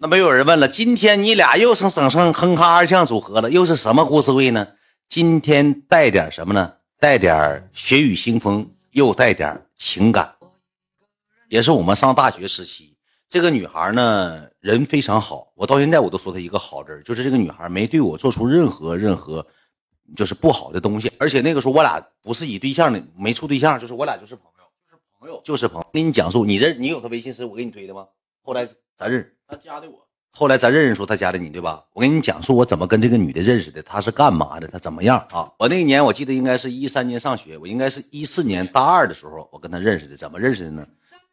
那么有人问了，今天你俩又成省省哼哈二将组合了，又是什么故事会呢？今天带点什么呢？带点血雨腥风，又带点情感。也是我们上大学时期，这个女孩呢人非常好，我到现在我都说她一个好字就是这个女孩没对我做出任何任何就是不好的东西，而且那个时候我俩不是以对象的，没处对象，就是我俩就是朋友，就是朋友，就是朋友。给你讲述，你认你有她微信是我给你推的吗？后来咱认识。他加的我，后来咱认识时候，他加的你对吧？我跟你讲述我怎么跟这个女的认识的，她是干嘛的，她怎么样啊？我那一年我记得应该是一三年上学，我应该是一四年大二的时候，我跟她认识的。怎么认识的呢？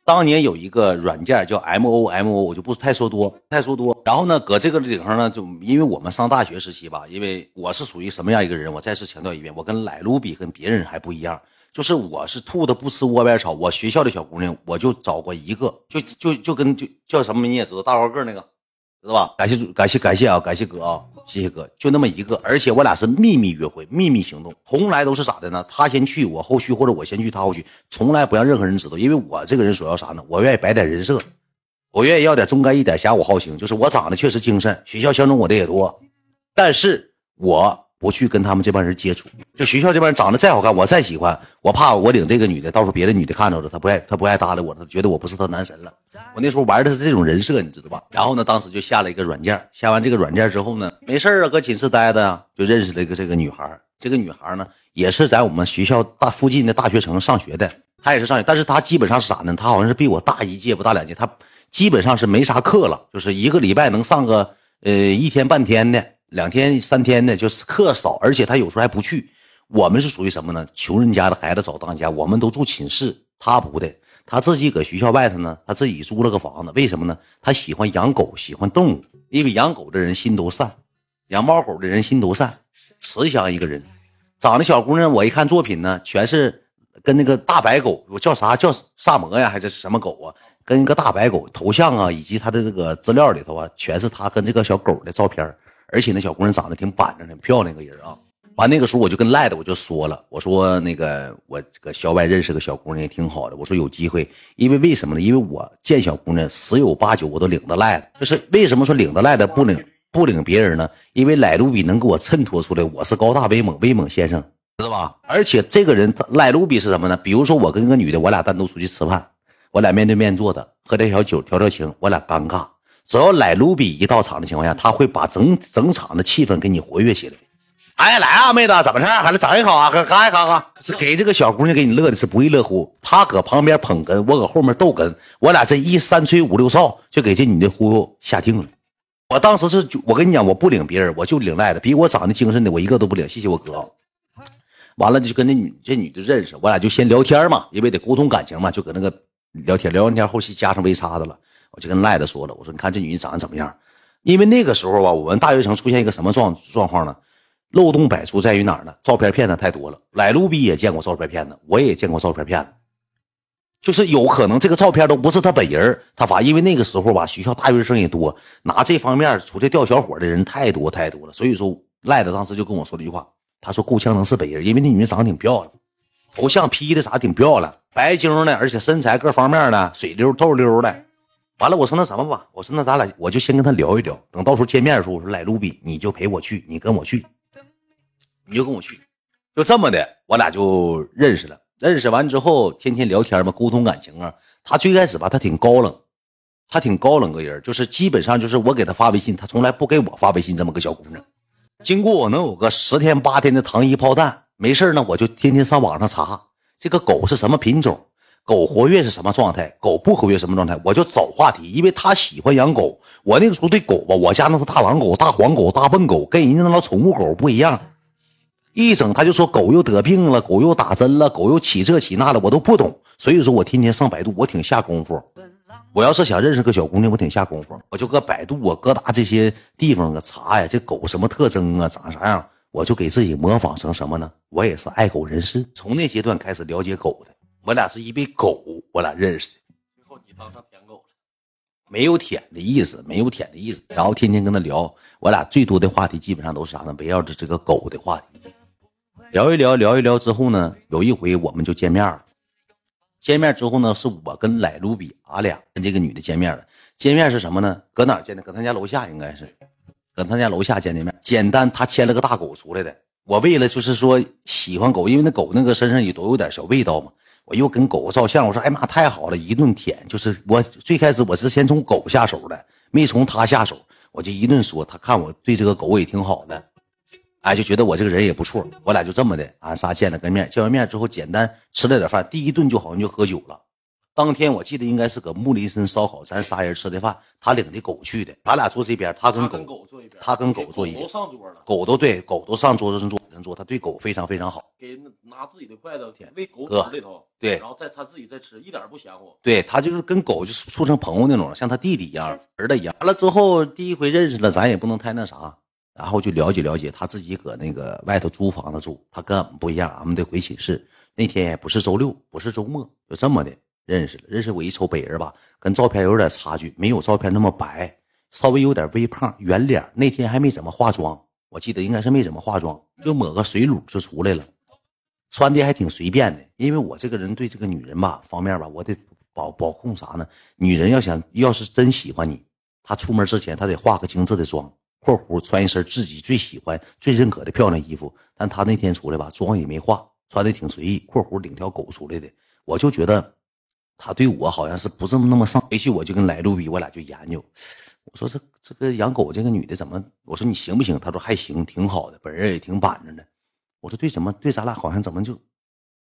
当年有一个软件叫 M O M O，我就不太说多，太说多。然后呢，搁这个顶上呢，就因为我们上大学时期吧，因为我是属于什么样一个人？我再次强调一遍，我跟莱卢比跟别人还不一样，就是我是兔子不吃窝边草。我学校的小姑娘，我就找过一个，就就就跟就叫什么你也知道，大高个那个。知道吧？感谢感谢感谢啊！感谢哥啊！谢谢哥，就那么一个，而且我俩是秘密约会、秘密行动，从来都是咋的呢？他先去，我后续，或者我先去，他后续，从来不让任何人知道。因为我这个人主要啥呢？我愿意摆点人设，我愿意要点忠肝义胆、侠武好行，就是我长得确实精神，学校相中我的也多，但是我。不去跟他们这帮人接触，就学校这帮人长得再好看，我再喜欢，我怕我领这个女的，到时候别的女的看着了，她不爱，她不爱搭理我，她觉得我不是她男神了。我那时候玩的是这种人设，你知道吧？然后呢，当时就下了一个软件，下完这个软件之后呢，没事啊，搁寝室待着，就认识了一个这个女孩。这个女孩呢，也是在我们学校大附近的大学城上学的，她也是上学，但是她基本上是啥呢？她好像是比我大一届不大两届，她基本上是没啥课了，就是一个礼拜能上个呃一天半天的。两天三天的，就是课少，而且他有时候还不去。我们是属于什么呢？穷人家的孩子早当家，我们都住寝室，他不的，他自己搁学校外头呢，他自己租了个房子。为什么呢？他喜欢养狗，喜欢动物，因为养狗的人心都善，养猫狗的人心都善，慈祥一个人。长得小姑娘，我一看作品呢，全是跟那个大白狗，我叫啥叫萨摩呀，还是什么狗啊？跟一个大白狗头像啊，以及他的这个资料里头啊，全是他跟这个小狗的照片。而且那小姑娘长得挺板正、挺漂亮个人啊。完那个时候我就跟赖的我就说了，我说那个我搁校外认识个小姑娘也挺好的。我说有机会，因为为什么呢？因为我见小姑娘十有八九我都领着赖的。就是为什么说领着赖的不领不领别人呢？因为赖卢比能给我衬托出来我是高大威猛威猛先生，知道吧？而且这个人赖卢比是什么呢？比如说我跟一个女的，我俩单独出去吃饭，我俩面对面坐的，喝点小酒调调情，我俩尴尬。只要来卢比一到场的情况下，他会把整整场的气氛给你活跃起来。哎，来啊，妹子，怎么事还是整一口啊？干一口啊！是给这个小姑娘给你乐的是不亦乐乎。他搁旁边捧哏，我搁后面逗哏，我俩这一三吹五六哨，就给这女的忽悠下定了。我当时是，我跟你讲，我不领别人，我就领赖的，比我长得精神的，我一个都不领。谢谢我哥。完了就跟那女这女的认识，我俩就先聊天嘛，因为得沟通感情嘛，就搁那个聊天，聊完天后期加上微叉子了。我就跟赖子说了，我说你看这女人长得怎么样？因为那个时候吧，我们大学城出现一个什么状状况呢？漏洞百出在于哪儿呢？照片骗子太多了。来路比也见过照片骗子，我也见过照片骗子，就是有可能这个照片都不是他本人，他发。因为那个时候吧，学校大学生也多，拿这方面出去钓小伙的人太多太多了。所以说，赖子当时就跟我说了一句话，他说够呛能是本人，因为那女人长得挺漂亮，头像 P 的啥挺漂亮，白净的，而且身材各方面的水溜透溜的。完了，我说那什么吧，我说那咱俩我就先跟他聊一聊，等到时候见面的时候，我说来卢比，你就陪我去，你跟我去，你就跟我去，就这么的，我俩就认识了。认识完之后，天天聊天嘛，沟通感情啊。他最开始吧，他挺高冷，他挺高冷个人，就是基本上就是我给他发微信，他从来不给我发微信。这么个小姑娘，经过我能有个十天八天的糖衣炮弹，没事呢，我就天天上网上查这个狗是什么品种。狗活跃是什么状态？狗不活跃什么状态？我就找话题，因为他喜欢养狗。我那个时候对狗吧，我家那是大狼狗、大黄狗、大笨狗，跟人家那老宠物狗不一样。一整他就说狗又得病了，狗又打针了，狗又起这起那的，我都不懂。所以说我天天上百度，我挺下功夫。我要是想认识个小姑娘，我挺下功夫，我就搁百度啊、各大这些地方啊查呀，这狗什么特征啊，长啥样，我就给自己模仿成什么呢？我也是爱狗人士，从那阶段开始了解狗的。我俩是因为狗，我俩认识的。最后你当上舔狗了，没有舔的意思，没有舔的意思。然后天天跟他聊，我俩最多的话题基本上都是啥呢？围绕着这个狗的话题，聊一聊，聊一聊之后呢，有一回我们就见面了。见面之后呢，是我跟莱卢比，俺俩跟这个女的见面了。见面是什么呢？搁哪见的？搁他家楼下应该是，搁他家楼下见的面。简单，他牵了个大狗出来的。我为了就是说喜欢狗，因为那狗那个身上也都有点小味道嘛。我又跟狗照相，我说哎妈太好了，一顿舔。就是我最开始我是先从狗下手的，没从他下手，我就一顿说。他看我对这个狗也挺好的。哎，就觉得我这个人也不错，我俩就这么的，俺仨见了个面，见完面之后简单吃了点饭，第一顿就好像就喝酒了。当天我记得应该是搁木林森烧烤，咱仨人吃的饭，他领的狗去的，咱俩坐这边，他跟狗坐一边，他跟狗坐一边，都上桌了，狗都对，狗都上桌子上坐上桌，他对狗非常非常好，给拿自己的筷子舔喂狗嘴里头，对，然后再他自己再吃，一点不嫌乎，对他就是跟狗就处成朋友那种，像他弟弟一样，儿子一样。完了之后第一回认识了，咱也不能太那啥。然后就了解了解，他自己搁那个外头租房子住，他跟俺们不一样，俺们得回寝室。那天也不是周六，不是周末，就这么的认识了。认识我一瞅北人吧，跟照片有点差距，没有照片那么白，稍微有点微胖，圆脸。那天还没怎么化妆，我记得应该是没怎么化妆，就抹个水乳就出来了。穿的还挺随便的，因为我这个人对这个女人吧方面吧，我得保保控啥呢？女人要想要是真喜欢你，她出门之前她得化个精致的妆。括弧穿一身自己最喜欢、最认可的漂亮衣服，但他那天出来吧，妆也没化，穿的挺随意。括弧领条狗出来的，我就觉得他对我好像是不这么那么上。回去我就跟来路比，我俩就研究。我说这这个养狗这个女的怎么？我说你行不行？他说还行，挺好的，本人也挺板正的。我说对，怎么对咱俩好像怎么就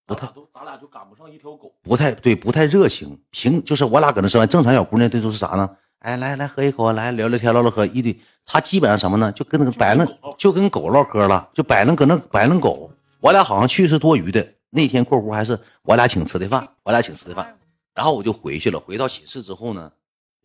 不太都咱俩就赶不上一条狗，不太对，不太热情。平就是我俩搁那吃饭，正常小姑娘这都是啥呢？哎，来来喝一口，来聊聊天，唠唠嗑。一堆，他基本上什么呢？就跟那个摆弄，就跟狗唠嗑了，就摆弄搁那摆弄狗。我俩好像去是多余的。那天括弧还是我俩请吃的饭，我俩请吃的饭。然后我就回去了。回到寝室之后呢，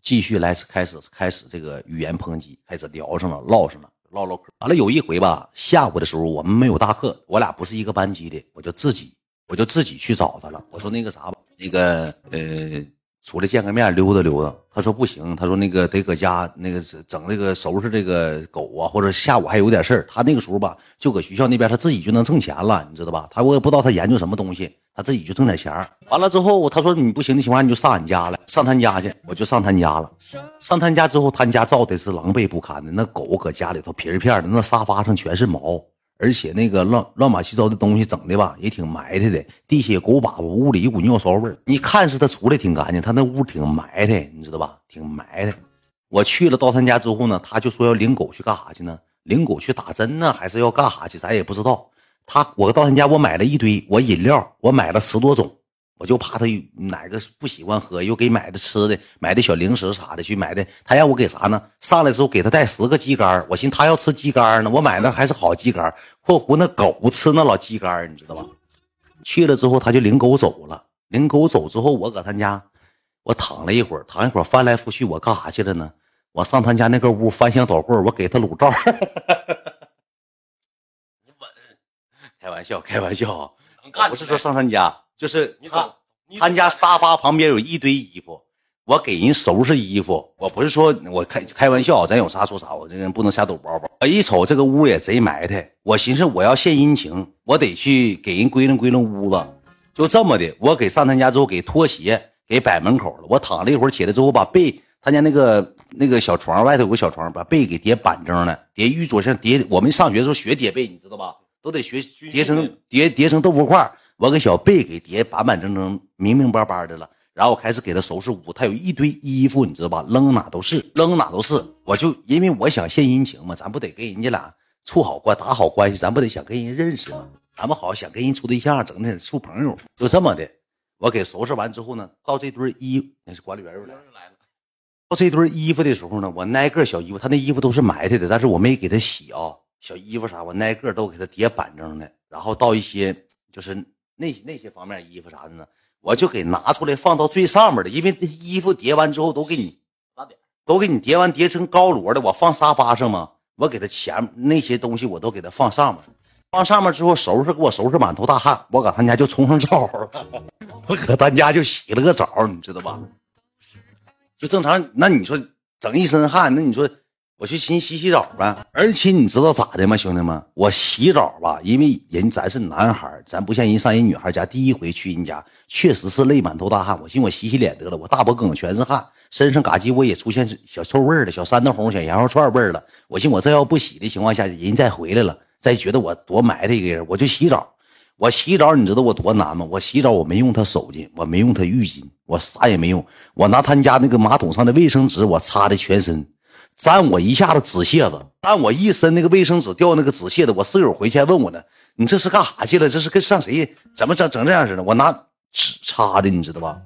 继续来开始开始这个语言抨击，开始聊上了，唠上了，唠唠嗑。完了有一回吧，下午的时候我们没有大课，我俩不是一个班级的，我就自己我就自己去找他了。我说那个啥吧，那个呃。出来见个面，溜达溜达。他说不行，他说那个得搁家那个整那个收拾这个狗啊，或者下午还有点事儿。他那个时候吧，就搁学校那边，他自己就能挣钱了，你知道吧？他我也不知道他研究什么东西，他自己就挣点钱。完了之后，他说你不行的情况下，你就上俺家来，上他家去。我就上他家了。上他家之后，他家造的是狼狈不堪的，那狗搁家里头皮儿片的，那沙发上全是毛。而且那个乱乱七八糟的东西整的吧，也挺埋汰的。地下狗粑粑，屋里一股尿骚味儿。你看似他出来挺干净，他那屋挺埋汰，你知道吧？挺埋汰。我去了到他家之后呢，他就说要领狗去干啥去呢？领狗去打针呢，还是要干啥去？咱也不知道。他我到他家，我买了一堆，我饮料我买了十多种。我就怕他哪个不喜欢喝，又给买的吃的，买的小零食啥的去买的。他让我给啥呢？上来之后给他带十个鸡肝我寻他要吃鸡肝呢，我买的还是好鸡肝括弧那狗吃那老鸡肝你知道吧？去了之后他就领狗走了。领狗走之后，我搁他家，我躺了一会儿，躺一会儿翻来覆去，我干啥去了呢？我上他家那个屋翻箱倒柜我给他卤照。开玩笑，开玩笑。不是说上他家。就是他，他家沙发旁边有一堆衣服，我给人收拾衣服。我不是说我开开玩笑，咱有啥说啥。我这人不能瞎抖包包。我一瞅这个屋也贼埋汰，我寻思我要献殷勤，我得去给人归拢归拢屋子。就这么的，我给上他家之后，给拖鞋给摆门口了。我躺了一会儿，起来之后把被，他家那个那个小床外头有个小床，把被给叠板正了，叠玉桌上叠。我们上学的时候学叠被，你知道吧？都得学叠成叠叠成豆腐块。我给小贝给叠板板正正、明明白白的了，然后我开始给他收拾屋。他有一堆衣服，你知道吧？扔哪都是，扔哪都是。我就因为我想献殷勤嘛，咱不得跟人家俩处好关、打好关系，咱不得想跟人认识吗？咱们好想跟人处对象，整天处朋友，就这么的。我给收拾完之后呢，到这堆衣，那是管理员又来了。到这堆衣服的时候呢，我挨个小衣服，他那衣服都是埋汰的，但是我没给他洗啊。小衣服啥，我挨个都给他叠板正的。然后到一些就是。那那些方面衣服啥的呢，我就给拿出来放到最上面的，因为衣服叠完之后都给你都给你叠完叠成高摞的，我放沙发上嘛。我给他前那些东西我都给他放上面，放上面之后收拾给我收拾满头大汗，我搁他家就冲上澡了，我搁他家就洗了个澡，你知道吧？就正常，那你说整一身汗，那你说。我去寻洗洗澡呗。而且你知道咋的吗，兄弟们？我洗澡吧，因为人咱是男孩，咱不像人上人女孩家，第一回去人家确实是累满头大汗。我寻我洗洗脸得了，我大脖梗全是汗，身上嘎叽我也出现小臭味儿了，小山东红、小羊肉串味儿了。我寻我这要不洗的情况下，人再回来了，再觉得我多埋汰一个人，我就洗澡。我洗澡，你知道我多难吗？我洗澡我没用他手巾，我没用他浴巾，我啥也没用。我拿他家那个马桶上的卫生纸，我擦的全身，沾我一下子纸屑子，沾我一身那个卫生纸掉那个纸屑子。我室友回去还问我呢，你这是干啥去了？这是跟上谁？怎么整整这样似的？我拿纸擦的，你知道吧？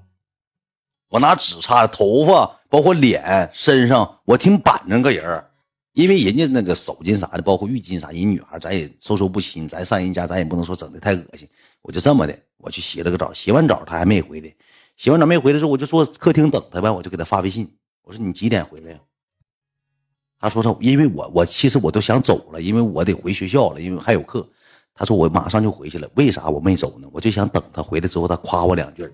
我拿纸擦的头发，包括脸、身上，我挺板正个人因为人家那个手巾啥的，包括浴巾啥，人女孩咱也收收不亲，咱上人家咱也不能说整的太恶心。我就这么的，我去洗了个澡，洗完澡他还没回来，洗完澡没回来之后，我就坐客厅等他呗，我就给他发微信，我说你几点回来呀？他说他因为我我其实我都想走了，因为我得回学校了，因为还有课。他说我马上就回去了，为啥我没走呢？我就想等他回来之后，他夸我两句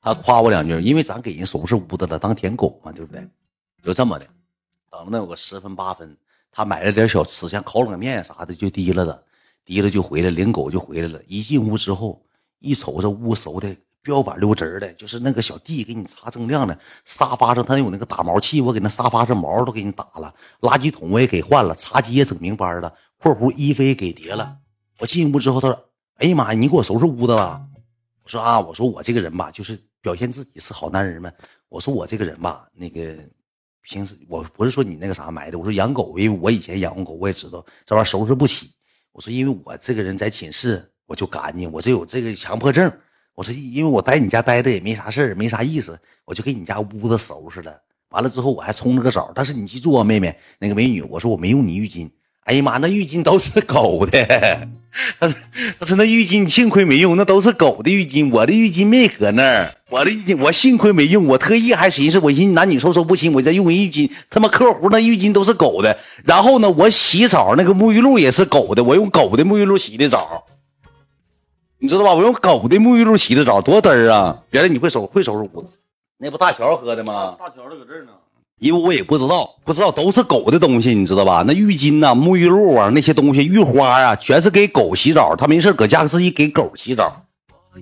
他夸我两句因为咱给人收拾屋子了，当舔狗嘛，对不对？就这么的。等了能有个十分八分，他买了点小吃，像烤冷面啥的，就提了的，提了就回来，领狗就回来了。一进屋之后，一瞅这屋收的标板溜直的，就是那个小地给你擦锃亮的。沙发上他有那个打毛器，我给那沙发上毛都给你打了。垃圾桶我也给换了，茶几也整明白了。括弧衣服也给叠了。我进屋之后，他说：“哎呀妈呀，你给我收拾屋子了？”我说：“啊，我说我这个人吧，就是表现自己是好男人嘛。我说我这个人吧，那个。”平时我不是说你那个啥买的，我说养狗，因为我以前养过狗，我也知道这玩意儿收拾不起。我说因为我这个人在寝室我就干净，我这有这个强迫症。我说因为我在你家待着也没啥事儿，没啥意思，我就给你家屋子收拾了。完了之后我还冲了个澡，但是你记住啊，妹妹，那个美女，我说我没用你浴巾。哎呀妈，那浴巾都是狗的。他说：“他说那浴巾幸亏没用，那都是狗的浴巾，我的浴巾没搁那儿。我的浴巾我幸亏没用，我特意还寻思，我寻思男女授受不亲，我再用个浴巾。他妈客户那浴巾都是狗的。然后呢，我洗澡那个沐浴露也是狗的，我用狗的沐浴露洗的澡，你知道吧？我用狗的沐浴露洗的澡，多嘚儿啊！原来你会收会收拾屋子，那不大乔喝的吗？大乔的搁这儿呢。”因为我也不知道，不知道都是狗的东西，你知道吧？那浴巾呐、沐浴露啊，那些东西、浴花啊，全是给狗洗澡。他没事搁家自己给狗洗澡。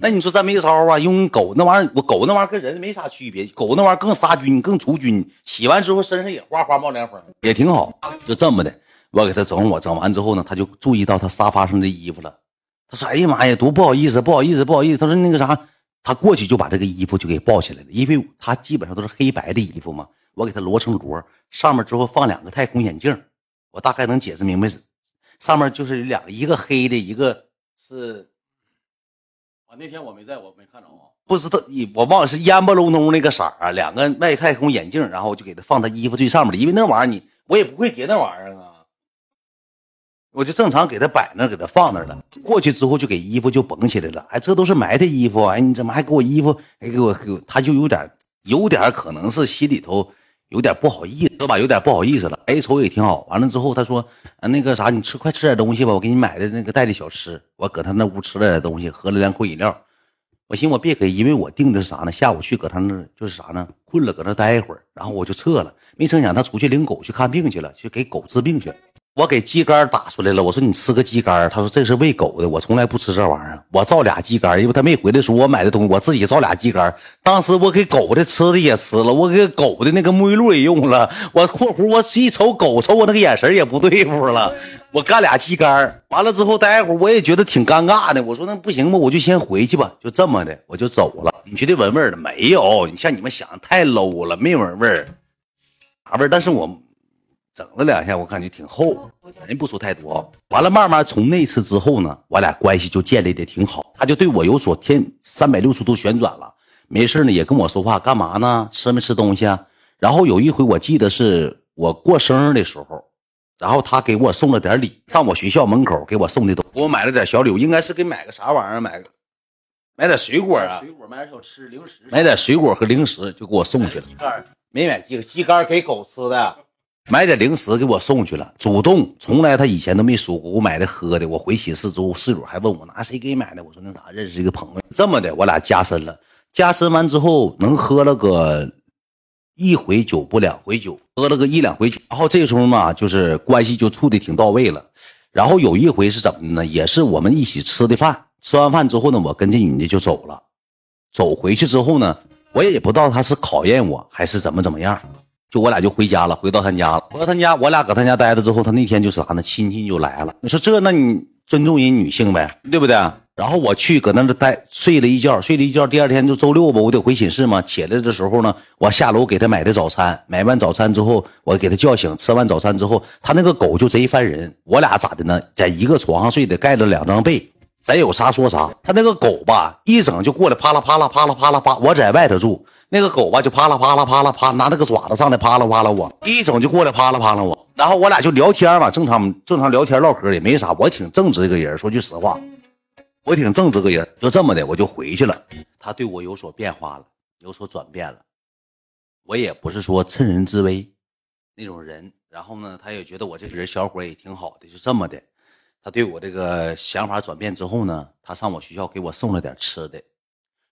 那你说咱没招啊？用狗那玩意儿，我狗那玩意儿跟人没啥区别，狗那玩意儿更杀菌、更除菌。洗完之后身上也哗哗冒凉风，也挺好。就这么的，我给他整，我整完之后呢，他就注意到他沙发上的衣服了。他说：“哎呀妈呀，多不好意思，不好意思，不好意思。”他说：“那个啥，他过去就把这个衣服就给抱起来了，因为他基本上都是黑白的衣服嘛。”我给他摞成摞，上面之后放两个太空眼镜，我大概能解释明白是，上面就是两，一个黑的，一个是，啊，那天我没在，我没看着啊，不知道，我忘了是烟不隆咚那个色儿啊，两个外太空眼镜，然后我就给他放他衣服最上面的，因为那玩意儿你我也不会叠那玩意儿啊，我就正常给他摆那，给他放那了。过去之后就给衣服就绷起来了，哎，这都是埋汰衣服，哎，你怎么还给我衣服？还给我，给我他就有点。有点可能是心里头有点不好意思吧，有点不好意思了。哎，瞅也挺好。完了之后，他说：“那个啥，你吃快吃点东西吧，我给你买的那个带的小吃。”我搁他那屋吃了点东西，喝了两口饮料。我寻我别给，因为我定的是啥呢？下午去搁他那就是啥呢？困了，搁那待一会儿，然后我就撤了。没成想他出去领狗去看病去了，去给狗治病去了。我给鸡肝打出来了，我说你吃个鸡肝，他说这是喂狗的，我从来不吃这玩意儿。我造俩鸡肝，因为他没回来时候，我买的东西，我自己造俩鸡肝。当时我给狗的吃的也吃了，我给狗的那个沐浴露也用了。我括弧我一瞅狗，瞅我那个眼神也不对付了。我干俩鸡肝，完了之后待会儿我也觉得挺尴尬的。我说那不行吧，我就先回去吧，就这么的我就走了。你觉得闻味儿了没有？你像你们想的太 low 了，没闻味儿，啥味儿？但是我。整了两下，我感觉挺厚，人不说太多。完了，慢慢从那次之后呢，我俩关系就建立的挺好。他就对我有所天三百六十度旋转了，没事呢也跟我说话，干嘛呢？吃没吃东西啊？然后有一回我记得是我过生日的时候，然后他给我送了点礼，上我学校门口给我送的东，给我买了点小礼物，应该是给买个啥玩意儿？买个买点水果啊？水果买点小吃零食，买点水果和零食就给我送去了。鸡肝没买鸡鸡肝给狗吃的。买点零食给我送去了，主动，从来他以前都没说过我买的喝的。我回寝室之后，室友还问我拿谁给你买的，我说那啥，认识一个朋友。这么的，我俩加深了，加深完之后能喝了个一回酒不两回酒，喝了个一两回酒，然后这时候嘛，就是关系就处的挺到位了。然后有一回是怎么的呢？也是我们一起吃的饭，吃完饭之后呢，我跟这女的就走了。走回去之后呢，我也不知道她是考验我还是怎么怎么样，就我俩就回家了，回到他家了。回到他家，我俩搁他家待着之后，他那天就啥呢？亲戚就来了。你说这，那你尊重人女性呗，对不对？然后我去搁那待睡了一觉，睡了一觉，第二天就周六吧，我得回寝室嘛。起来的时候呢，我下楼给他买的早餐，买完早餐之后，我给他叫醒，吃完早餐之后，他那个狗就贼烦人。我俩咋的呢？在一个床上睡的，盖了两张被，咱有啥说啥。他那个狗吧，一整就过来啪啦啪啦啪啦啪啦啪。我在外头住，那个狗吧就啪啦啪啦啪啦啪，拿那个爪子上来啪啦啪啦我，一整就过来啪啦啪啦我。然后我俩就聊天嘛，正常正常聊天唠嗑也没啥。我挺正直一个人，说句实话。我挺正直个人，就这么的，我就回去了。他对我有所变化了，有所转变了。我也不是说趁人之危那种人。然后呢，他也觉得我这个人小伙也挺好的，就这么的。他对我这个想法转变之后呢，他上我学校给我送了点吃的。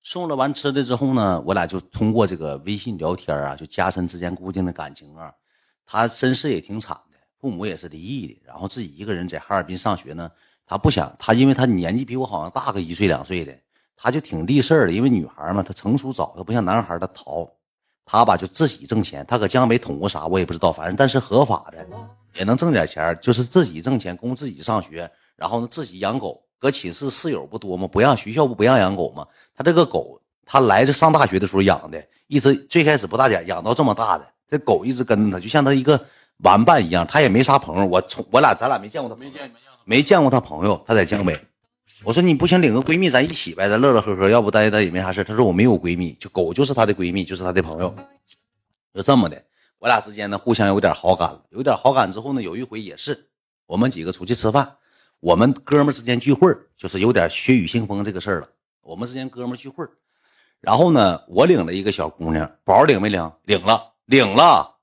送了完吃的之后呢，我俩就通过这个微信聊天啊，就加深之间固定的感情啊。他身世也挺惨的，父母也是离异的，然后自己一个人在哈尔滨上学呢。他不想，他因为他年纪比我好像大个一岁两岁的，他就挺立事儿的。因为女孩嘛，她成熟早，她不像男孩，他淘。他吧就自己挣钱，他搁江北捅过啥我也不知道，反正但是合法的，也能挣点钱，就是自己挣钱供自己上学，然后呢自己养狗。搁寝室室友不多吗？不让学校不不让养狗吗？他这个狗，他来这上大学的时候养的，一直最开始不大点，养到这么大的，这狗一直跟着他，就像他一个玩伴一样。他也没啥朋友，我从我俩咱俩没见过他，没见没见。过他朋友，他在江北。我说你不行，领个闺蜜咱一起呗，咱乐乐呵呵。要不待待也没啥事。他说我没有闺蜜，就狗就是他的闺蜜，就是他的朋友。就这么的，我俩之间呢互相有点好感了。有点好感之后呢，有一回也是我们几个出去吃饭，我们哥们之间聚会就是有点血雨腥风这个事儿了。我们之间哥们聚会然后呢，我领了一个小姑娘，宝领没领？领了，领了。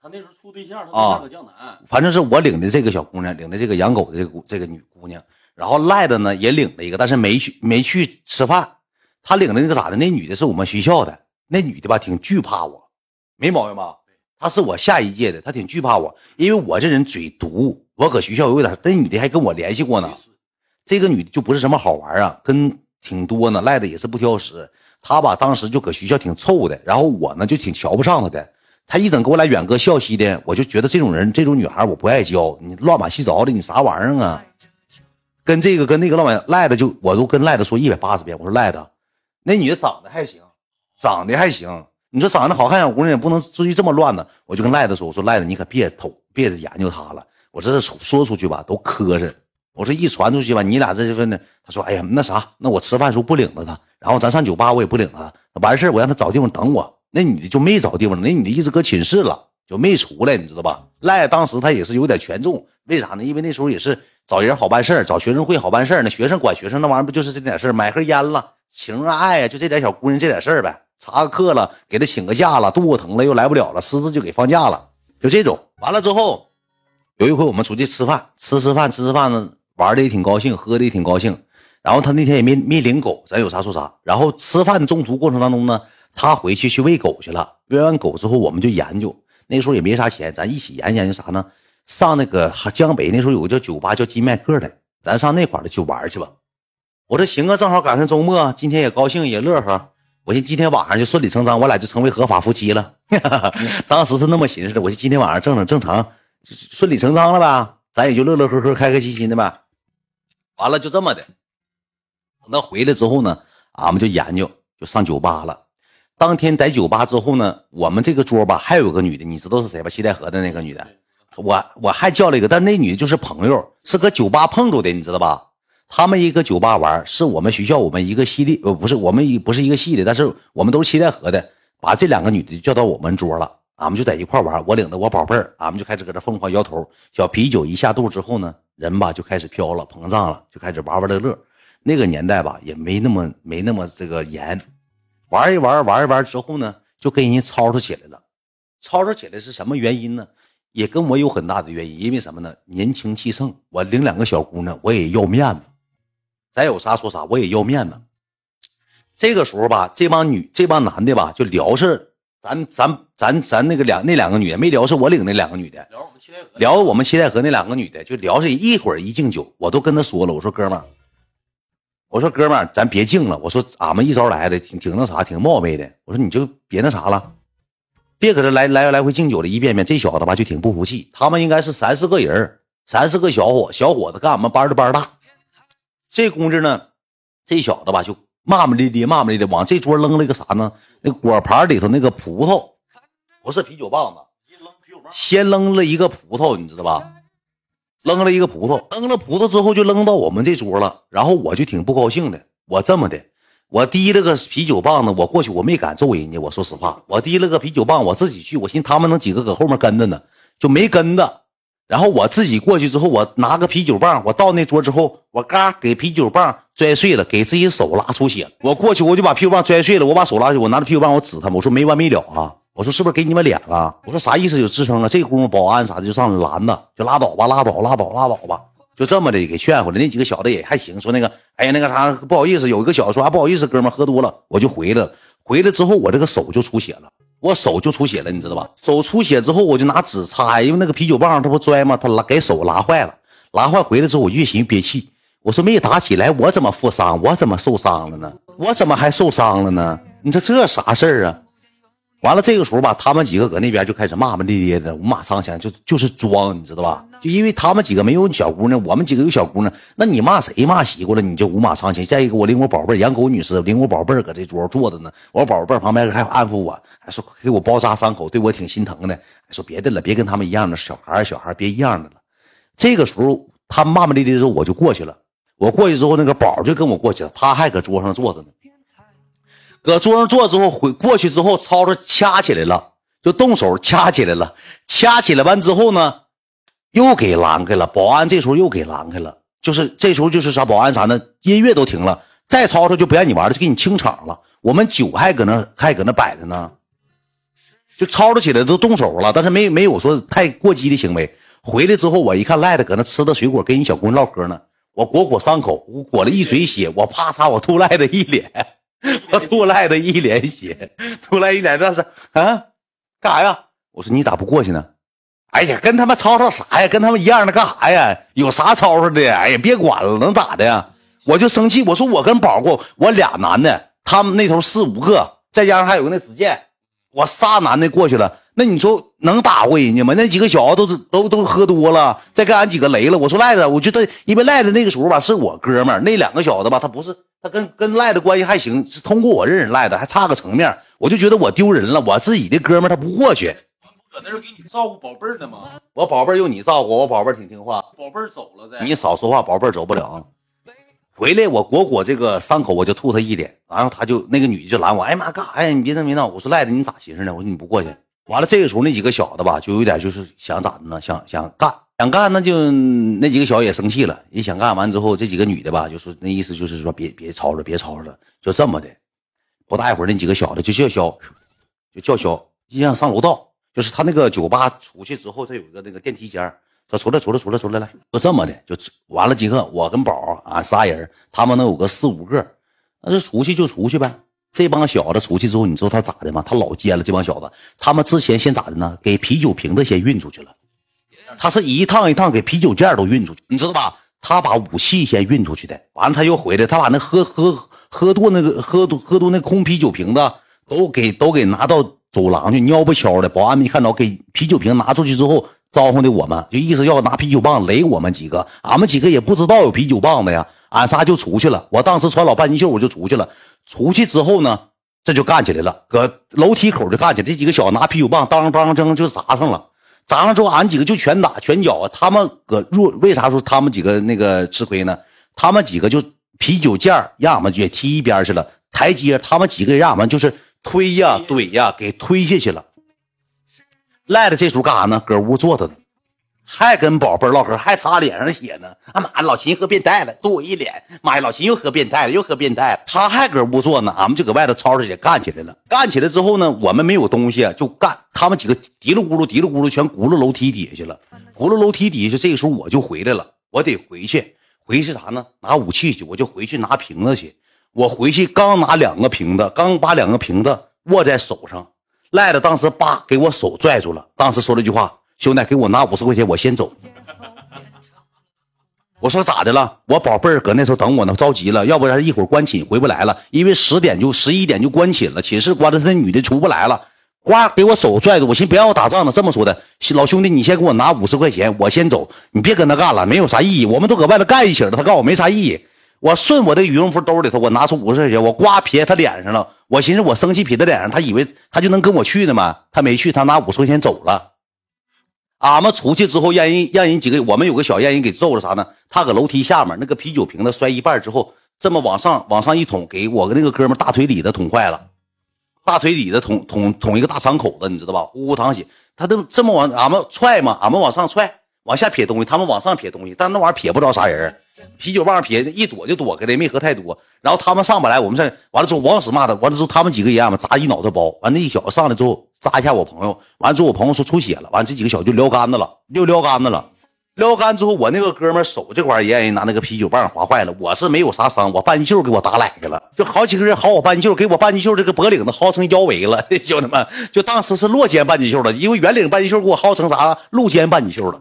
他那时候处对象，他对象搁江南，反正是我领的这个小姑娘，领的这个养狗的这个这个女姑娘，然后赖的呢也领了一个，但是没去没去吃饭。他领的那个咋的？那女的是我们学校的，那女的吧挺惧怕我，没毛病吧？她是我下一届的，她挺惧怕我，因为我这人嘴毒，我搁学校有点。那女的还跟我联系过呢，这个女的就不是什么好玩啊，跟挺多呢，赖的也是不挑食。他吧当时就搁学校挺臭的，然后我呢就挺瞧不上他的。他一整给我俩远哥笑嘻的，我就觉得这种人、这种女孩我不爱交。你乱码七糟的，你啥玩意儿啊？跟这个跟那个老板赖的，就我都跟赖的说一百八十遍。我说赖的，那女的长得还行，长得还行。你说长得好看小姑娘也不能至于这么乱呢。我就跟赖的说，我说赖的，你可别偷，别研究她了。我这说出去吧都磕碜。我说一传出去吧，你俩这份呢。他说，哎呀，那啥，那我吃饭时候不领着他，然后咱上酒吧我也不领他，完事我让他找地方等我。那女的就没找地方，那女的一直搁寝室了，就没出来，你知道吧？赖当时他也是有点权重，为啥呢？因为那时候也是找人好办事找学生会好办事那学生管学生那玩意儿不就是这点事买盒烟了，情啊爱啊，就这点小姑娘这点事儿呗。查个课了，给他请个假了，肚子疼了又来不了了，私自就给放假了，就这种。完了之后，有一回我们出去吃饭，吃吃饭，吃吃饭呢，玩的也挺高兴，喝的也挺高兴。然后他那天也没没领狗，咱有啥说啥。然后吃饭中途过程当中呢。他回去去喂狗去了，喂完狗之后，我们就研究。那时候也没啥钱，咱一起研究研究啥呢？上那个江北那时候有个叫酒吧叫金麦克的，咱上那块儿的去玩去吧。我说行啊，正好赶上周末，今天也高兴也乐呵。我寻思今天晚上就顺理成章，我俩就成为合法夫妻了。当时是那么寻思的，我寻今天晚上正正正常，顺理成章了呗，咱也就乐乐呵呵、开开心心的呗。完了就这么的。等他回来之后呢，俺们就研究，就上酒吧了。当天在酒吧之后呢，我们这个桌吧还有个女的，你知道是谁吧？西戴河的那个女的，我我还叫了一个，但那女的就是朋友，是搁酒吧碰着的，你知道吧？他们一个酒吧玩，是我们学校我们一个系列，呃，不是我们一不是一个系的，但是我们都是西戴河的，把这两个女的叫到我们桌了，俺们就在一块玩，我领着我宝贝儿，俺们就开始搁这疯狂摇头，小啤酒一下肚之后呢，人吧就开始飘了，膨胀了，就开始玩玩乐乐。那个年代吧，也没那么没那么这个严。玩一玩，玩一玩之后呢，就跟人吵吵起来了。吵吵起来是什么原因呢？也跟我有很大的原因。因为什么呢？年轻气盛，我领两个小姑娘，我也要面子。咱有啥说啥，我也要面子。这个时候吧，这帮女、这帮男的吧，就聊是咱咱咱咱那个两那两个女的没聊，是我领那两个女的聊我们七台河，聊我们七台河那两个女的，就聊这一会儿一敬酒，我都跟他说了，我说哥们儿，我说哥们儿，咱别敬了，我说俺们一招来的挺挺那啥，挺冒昧的，我说你就别那啥了，别搁这来来来回敬酒了，一遍遍，这小子吧就挺不服气，他们应该是三四个人儿三四个小伙小伙子干俺们班的班大，这公子呢，这小子吧就骂骂咧咧骂骂咧咧往这桌扔了一个啥呢？那果盘里头那个葡萄，不是啤酒棒子。先扔了一个葡萄，你知道吧？扔了一个葡萄，扔了葡萄之后就扔到我们这桌了。然后我就挺不高兴的，我这么的，我提了个啤酒棒子，我过去我没敢揍人家，我说实话，我提了个啤酒棒，我自己去，我寻思他们能几个搁后面跟着呢，就没跟着。然后我自己过去之后，我拿个啤酒棒，我到那桌之后，我嘎给啤酒棒摔碎了，给自己手拉出血。我过去我就把啤酒棒摔碎了，我把手拉去，我拿着啤酒棒我指他们，我说没完没了啊！我说是不是给你们脸了？我说啥意思？有吱声了。这功夫保安啥的就上来拦着，就拉倒吧，拉倒，拉倒，拉倒吧，就这么的给劝回来。那几个小子也还行，说那个哎呀那个啥不好意思，有一个小子说啊不好意思，哥们喝多了，我就回来了。回来之后我这个手就出血了。我手就出血了，你知道吧？手出血之后，我就拿纸擦，因为那个啤酒棒它不拽吗？它拉给手拉坏了，拉坏回来之后，我越寻越憋气。我说没打起来，我怎么负伤？我怎么受伤了呢？我怎么还受伤了呢？你说这啥事儿啊？完了，这个时候吧，他们几个搁那边就开始骂骂咧咧的，五马长枪，就就是装，你知道吧？就因为他们几个没有小姑娘，我们几个有小姑娘，那你骂谁骂习惯了，你就五马长枪。再一个，我领我宝贝儿养狗女士，领我宝贝儿搁这桌坐着呢，我宝贝儿旁边还安抚我，还说给我包扎伤口，对我挺心疼的。还说别的了，别跟他们一样的小孩小孩别一样的了。这个时候他们骂骂咧咧的时候，我就过去了。我过去之后，那个宝就跟我过去了，他还搁桌上坐着呢。搁桌上坐之后，回过去之后，吵吵掐起来了，就动手掐起来了。掐起来完之后呢，又给拦开了。保安这时候又给拦开了，就是这时候就是啥保安啥呢？音乐都停了，再吵吵就不让你玩了，就给你清场了。我们酒还搁那还搁那摆着呢，就吵吵起来都动手了，但是没没有说太过激的行为。回来之后，我一看赖的搁那吃的水果，跟一小姑娘唠嗑呢。我裹裹伤口，我裹了一嘴血，我啪嚓，我吐赖的一脸。我吐赖的一脸血，吐赖一脸那是啊，干啥呀？我说你咋不过去呢？哎呀，跟他们吵吵啥呀？跟他们一样的干啥呀？有啥吵吵的？哎呀，别管了，能咋的呀？我就生气，我说我跟宝过，我俩男的，他们那头四五个，再加上还有个那子健，我仨男的过去了。那你说能打过人家吗？那几个小子都是都都喝多了，再跟俺几个雷了。我说赖子，我觉得因为赖子那个时候吧是我哥们儿，那两个小子吧他不是。他跟跟赖子关系还行，是通过我认识赖子，还差个层面，我就觉得我丢人了。我自己的哥们儿他不过去，搁那儿给你照顾宝贝儿呢吗？我宝贝儿用你照顾，我宝贝儿挺听话。宝贝儿走了再，你少说话，宝贝儿走不了。回来我裹裹这个伤口，我就吐他一脸，然后他就那个女的就拦我，哎妈干啥呀？你别闹别闹。我说赖子你咋寻思呢？我说你不过去。完了这个时候那几个小子吧，就有点就是想咋的呢？想想干。想干，那就那几个小也生气了，也想干。完之后，这几个女的吧，就是那意思，就是说别别吵吵，别吵吵了，就这么的。不大一会儿，那几个小的就叫嚣，就叫嚣，就想上楼道。就是他那个酒吧出去之后，他有一个那个电梯间说出来，出来，出来，出来，来，就这么的，就完了。几个，我跟宝啊，仨人，他们能有个四五个，那就出去就出去呗。这帮小子出去之后，你知道他咋的吗？他老奸了。这帮小子，他们之前先咋的呢？给啤酒瓶子先运出去了。他是一趟一趟给啤酒件都运出去，你知道吧？他把武器先运出去的，完了他又回来，他把那喝喝喝多那个喝多喝多那空啤酒瓶子都给都给拿到走廊去，尿不悄的。保安没看着，给啤酒瓶拿出去之后招呼的我们，就意思要拿啤酒棒雷我们几个。俺们几个也不知道有啤酒棒子呀，俺仨就出去了。我当时穿老半截袖，我就出去了。出去之后呢，这就干起来了，搁楼梯口就干起来。这几个小子拿啤酒棒当当当就砸上了。砸上之后，俺几个就拳打拳脚！他们搁若，为啥说他们几个那个吃亏呢？他们几个就啤酒件让俺们也踢一边去了，台阶他们几个让俺们就是推呀怼呀，给推下去了。赖子这时候干啥呢？搁屋坐着呢。还跟宝贝唠嗑，还擦脸上血呢。啊妈，老秦喝变态了，吐我一脸。妈呀，老秦又喝变态了，又喝变态了。他还搁屋坐呢，俺们就搁外头吵吵起来，干起来了。干起来之后呢，我们没有东西就干。他们几个嘀噜咕噜，嘀噜咕噜，全轱辘楼梯底下去了。轱辘楼梯底下，这个时候我就回来了。我得回去，回去啥呢？拿武器去，我就回去拿瓶子去。我回去刚拿两个瓶子，刚把两个瓶子握在手上，赖的当时叭给我手拽住了，当时说了一句话：“兄弟，给我拿五十块钱，我先走。”我说咋的了？我宝贝儿搁那时候等我呢，着急了，要不然一会儿关寝回不来了，因为十点就十一点就关寝了，寝室关着，那女的出不来了。呱，给我手拽住，我寻别让我打仗了。这么说的，老兄弟，你先给我拿五十块钱，我先走，你别跟他干了，没有啥意义。我们都搁外头干一起了，他告诉我没啥意义。我顺我的羽绒服兜里头，我拿出五十块钱，我呱撇他脸上了。我寻思我生气撇他脸上，他以为他就能跟我去的吗？他没去，他拿五十块钱走了。俺们出去之后，让人让人几个，我们有个小让人给揍了啥呢？他搁楼梯下面那个啤酒瓶子摔一半之后，这么往上往上一捅，给我跟那个哥们大腿里的捅坏了。大腿里的捅捅捅一个大伤口子，你知道吧？呼呼淌血。他都这么往俺们踹嘛，俺们往上踹，往下撇东西，他们往上撇东西，但那玩意撇不着啥人。啤酒棒撇一躲就躲开了，没喝太多。然后他们上不来，我们上完了之后，往死骂他。完了之后，他们几个爷们砸一脑袋包。完那一小子上来之后扎一下我朋友。完了之后，我朋友说出血了。完这几个小就撩干子了，又撩干子了。撩干之后，我那个哥们手这块也让人拿那个啤酒棒划坏了。我是没有啥伤，我半截袖给我打来去了，就好几个人薅我半截袖，给我半截袖这个脖领子薅成腰围了。兄弟们，就当时是落肩半截袖了，因为圆领半截袖给我薅成啥露肩半截袖了。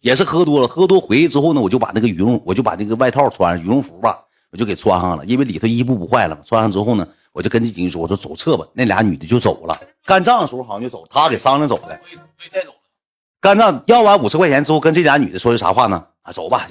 也是喝多了，喝多回去之后呢，我就把那个羽绒，我就把那个外套穿上，羽绒服吧，我就给穿上了，因为里头衣服不坏了嘛。穿上之后呢，我就跟这几个说，我说走撤吧。那俩女的就走了，干仗的时候好像就走，他给商量走的。干仗要完五十块钱之后，跟这俩女的说的啥话呢？啊，走吧，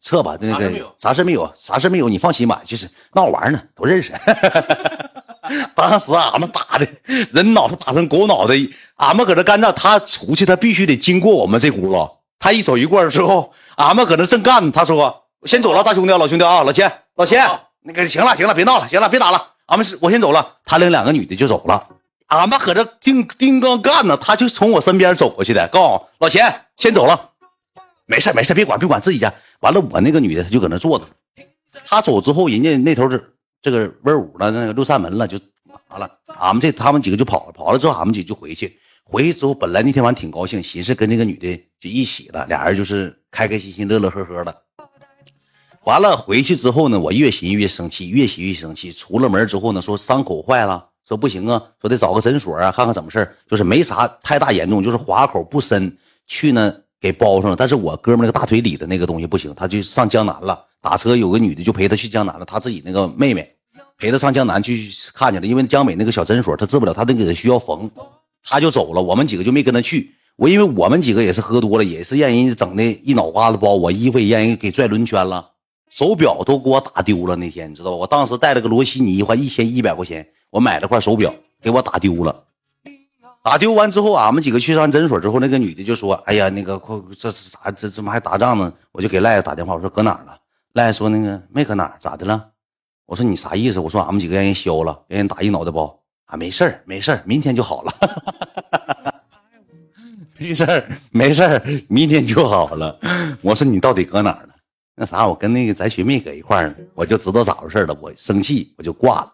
撤吧，那个啥事没有，啥事没有，你放心吧，就是闹玩呢，都认识。当时俺们打的人脑袋打成狗脑袋，俺们搁这干仗，他出去他必须得经过我们这轱辘。他一走一过之后，俺们搁那正干呢，他说：“先走了，大兄弟，老兄弟啊，老钱，老钱，那个行了，行了，别闹了，行了，别打了，俺们是我先走了。”他领两个女的就走了。俺们搁这定定刚干呢，他就从我身边走过去的，告诉老钱先走了，没事没事，别管别管自己家。完了，我那个女的她就搁那坐着。他走之后，人家那头是这个威武了，那个六扇门了，就完了。俺们这他们几个就跑了，跑了之后，俺们几个就回去。回去之后，本来那天晚上挺高兴，寻思跟那个女的就一起了，俩人就是开开心心、乐乐呵呵的。完了回去之后呢，我越寻越生气，越寻越生气。出了门之后呢，说伤口坏了。说不行啊，说得找个诊所啊，看看怎么事就是没啥太大严重，就是划口不深，去呢给包上了。但是我哥们那个大腿里的那个东西不行，他就上江南了，打车有个女的就陪他去江南了，他自己那个妹妹陪他上江南去看去了，因为江北那个小诊所他治不了，他那个需要缝，他就走了。我们几个就没跟他去，我因为我们几个也是喝多了，也是让人整的一脑瓜子包，我衣服也让人给拽轮圈了，手表都给我打丢了。那天你知道吧？我当时带了个罗西尼，花一千一百块钱。我买了块手表，给我打丢了。打丢完之后，俺们几个去上诊所之后，那个女的就说：“哎呀，那个快，这是咋？这怎么还打仗呢？”我就给赖子打电话，我说：“搁哪了？”赖子说：“那个没搁哪，咋的了？”我说：“你啥意思？”我说：“俺们几个让人削了，让人打一脑袋包。”啊，没事儿，没事儿，明天就好了。没事儿，没事儿，明天就好了。我说：“你到底搁哪呢？”那啥，我跟那个咱学妹搁一块儿呢，我就知道咋回事了。我生气，我就挂了。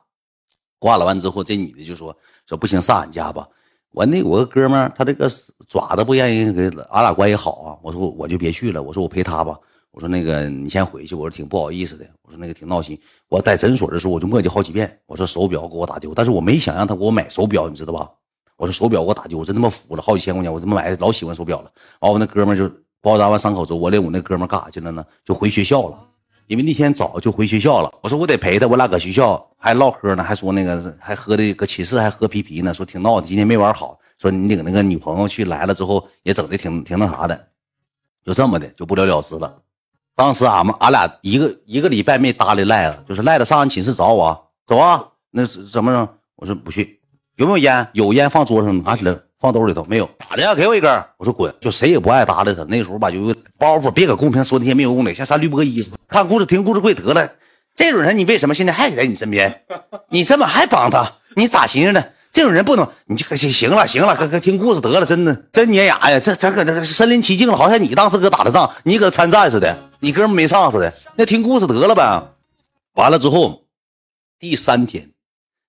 挂了完之后，这女的就说：“说不行，上俺家吧。”我那我个哥们儿，他这个爪子不愿意给俺俩关系好啊。我说我就别去了，我说我陪他吧。我说那个你先回去。我说挺不好意思的。我说那个挺闹心。我在诊所的时候我就磨叽好几遍。我说手表给我打丢，但是我没想让他给我买手表，你知道吧？我说手表给我打丢，我真他妈服了，好几千块钱，我他妈买老喜欢手表了。完我那哥们儿就包扎完伤口之后，我领我那哥们干啥去了呢？就回学校了。因为那天早就回学校了，我说我得陪他，我俩搁学校还唠嗑呢，还说那个还喝的搁寝室还喝啤啤呢，说挺闹的，今天没玩好，说你领那个女朋友去来了之后也整的挺挺那啥的，就这么的就不了了之了。当时俺们俺俩一个一个礼拜没搭理赖子，就是赖子上俺寝室找我，走啊，那是怎么着？我说不去，有没有烟？有烟放桌上拿起来。放兜里头没有咋的呀？给我一根。我说滚，就谁也不爱搭理他。那时候吧，有个包袱，别搁公屏说那些没有用的，像三绿波一似的。看故事听故事会得了。这种人你为什么现在还在你身边？你这么还帮他？你咋寻思的？这种人不能，你就行行了，行了，哥哥听故事得了。真的真粘牙呀！这这搁这身临其境了，好像你当时搁打的仗，你搁参战似的，你哥们没上似的。那听故事得了呗。完了之后，第三天，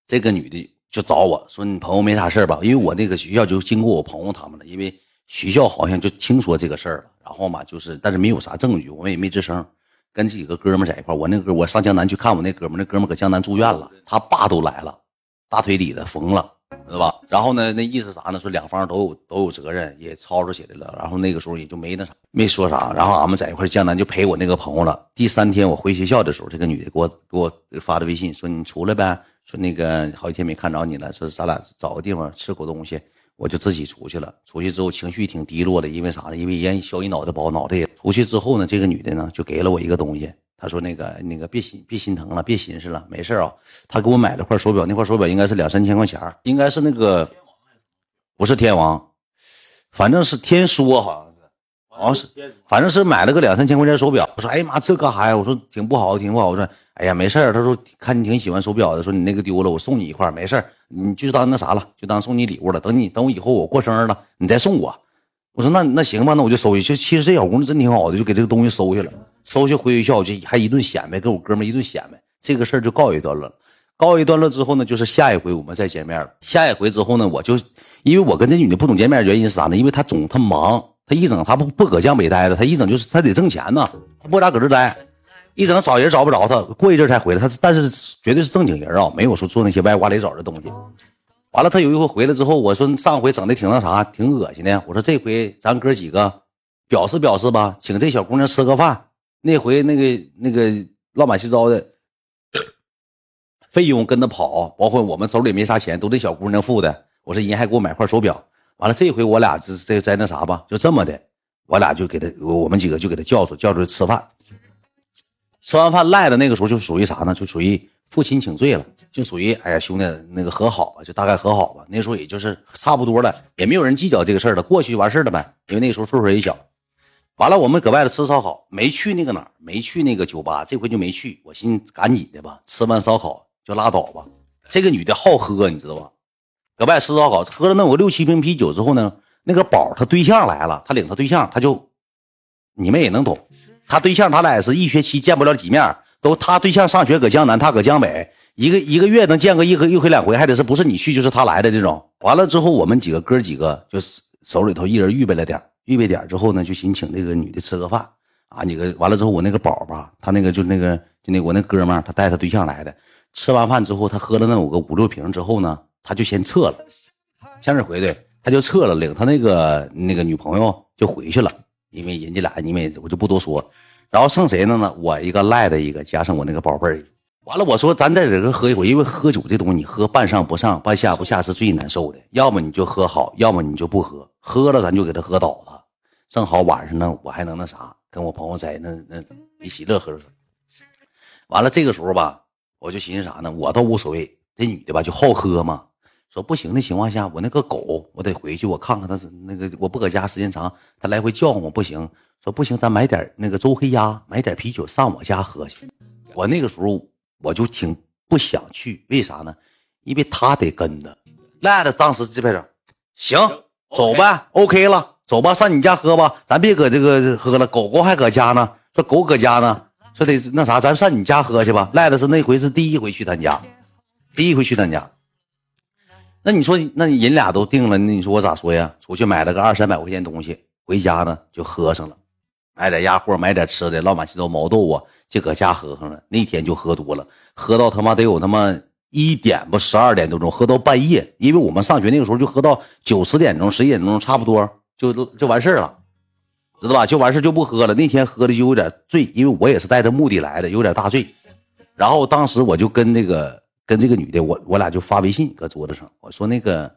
这个女的。就找我说你朋友没啥事吧？因为我那个学校就经过我朋友他们了，因为学校好像就听说这个事儿了。然后嘛，就是但是没有啥证据，我们也没吱声。跟几个哥们在一块我那个我上江南去看我那哥们那哥们搁江南住院了，他爸都来了，大腿里的缝了，知道吧？然后呢，那意思啥呢？说两方都有都有责任，也吵吵起来了。然后那个时候也就没那啥，没说啥。然后俺们在一块江南就陪我那个朋友了。第三天我回学校的时候，这个女的给我给我发的微信说：“你出来呗。”说那个好几天没看着你了，说咱俩找个地方吃口东西。我就自己出去了。出去之后情绪挺低落的，因为啥呢？因为人削一脑袋包，脑袋也出去之后呢，这个女的呢就给了我一个东西。她说：“那个那个别心别心疼了，别寻思了，没事啊。”她给我买了块手表，那块手表应该是两三千块钱，应该是那个不是天王，反正是天梭，好像是，好像是，反正是买了个两三千块钱手表。我说：“哎呀妈，这干啥呀？”我说：“挺不好，挺不好。”我说：“哎呀，没事他说：“看你挺喜欢手表的，说你那个丢了，我送你一块，没事你就当那啥了，就当送你礼物了。等你等我以后我过生日了，你再送我。”我说：“那那行吧，那我就收下。就其实这小姑娘真挺好的，就给这个东西收下了。收下回学校就还一顿显摆，跟我哥们一顿显摆。这个事儿就告一段落。告一段落之后呢，就是下一回我们再见面了。下一回之后呢，我就因为我跟这女的不总见面，原因是啥呢？因为她总她忙，他一整他不不搁江北待着，他一整就是他得挣钱呢，他不咋搁这待，一整找人找不着他，过一阵才回来。他但是绝对是正经人啊，没有说做那些歪瓜裂枣的东西。完了，他有一回回来之后，我说上回整的挺那啥，挺恶心的。我说这回咱哥几个表示表示吧，请这小姑娘吃个饭。那回那个那个乱七糟的费用跟着跑，包括我们手里没啥钱，都这小姑娘付的。我说人还给我买块手表。完了，这回我俩这这在那啥吧，就这么的，我俩就给他，我们几个就给他叫出叫出来吃饭。吃完饭赖的那个时候就属于啥呢？就属于父亲请罪了，就属于哎呀兄弟那个和好吧，就大概和好吧。那时候也就是差不多了，也没有人计较这个事儿了，过去就完事儿了呗。因为那时候岁数也小。完了，我们搁外头吃烧烤，没去那个哪儿，没去那个酒吧，这回就没去。我寻思赶紧的吧，吃完烧烤就拉倒吧。这个女的好喝，你知道吧？搁外吃烧烤，喝了那有六七瓶啤酒之后呢，那个宝他对象来了，他领他对象，他就你们也能懂。他对象他俩也是一学期见不了几面，都他对象上学搁江南，他搁江北，一个一个月能见个一回一回两回，还得是不是你去就是他来的这种。完了之后，我们几个哥几个就是手里头一人预备了点预备点之后呢，就寻请那个女的吃个饭啊。你个完了之后，我那个宝吧，他那个就那个就那我那哥们儿，他带他对象来的。吃完饭之后，他喝了那有个五六瓶之后呢，他就先撤了。向日葵的，他就撤了，领他那个那个女朋友就回去了。因为人家俩，因为我就不多说。然后剩谁呢？呢，我一个赖的一个，加上我那个宝贝儿。完了，我说咱在这儿喝一回，因为喝酒这东西，你喝半上不上，半下不下是最难受的。要么你就喝好，要么你就不喝。喝了咱就给他喝倒了。正好晚上呢，我还能那啥，跟我朋友在那那一起乐呵乐。完了这个时候吧，我就寻思啥呢？我倒无所谓，这女的吧就好喝嘛。说不行的情况下，我那个狗我得回去，我看看它是那个我不搁家时间长，它来回叫唤我不行。说不行，咱买点那个周黑鸭，买点啤酒上我家喝去。我那个时候我就挺不想去，为啥呢？因为他得跟着。赖子当时这边说行，走呗，OK 了。走吧，上你家喝吧，咱别搁这个喝了。狗狗还搁家呢，说狗搁家呢，说得那啥，咱上你家喝去吧。赖子是那回是第一回去他家，第一回去他家。那你说，那你人俩都定了，那你说我咋说呀？出去买了个二三百块钱东西，回家呢就喝上了，买点鸭货，买点吃的，老满七糟毛豆啊，就搁家喝上了。那天就喝多了，喝到他妈得有他妈一点不十二点多钟，喝到半夜。因为我们上学那个时候就喝到九十点钟、十一点钟差不多。就就完事儿了，知道吧？就完事就不喝了。那天喝的就有点醉，因为我也是带着目的来的，有点大醉。然后当时我就跟那个跟这个女的，我我俩就发微信搁桌子上，我说那个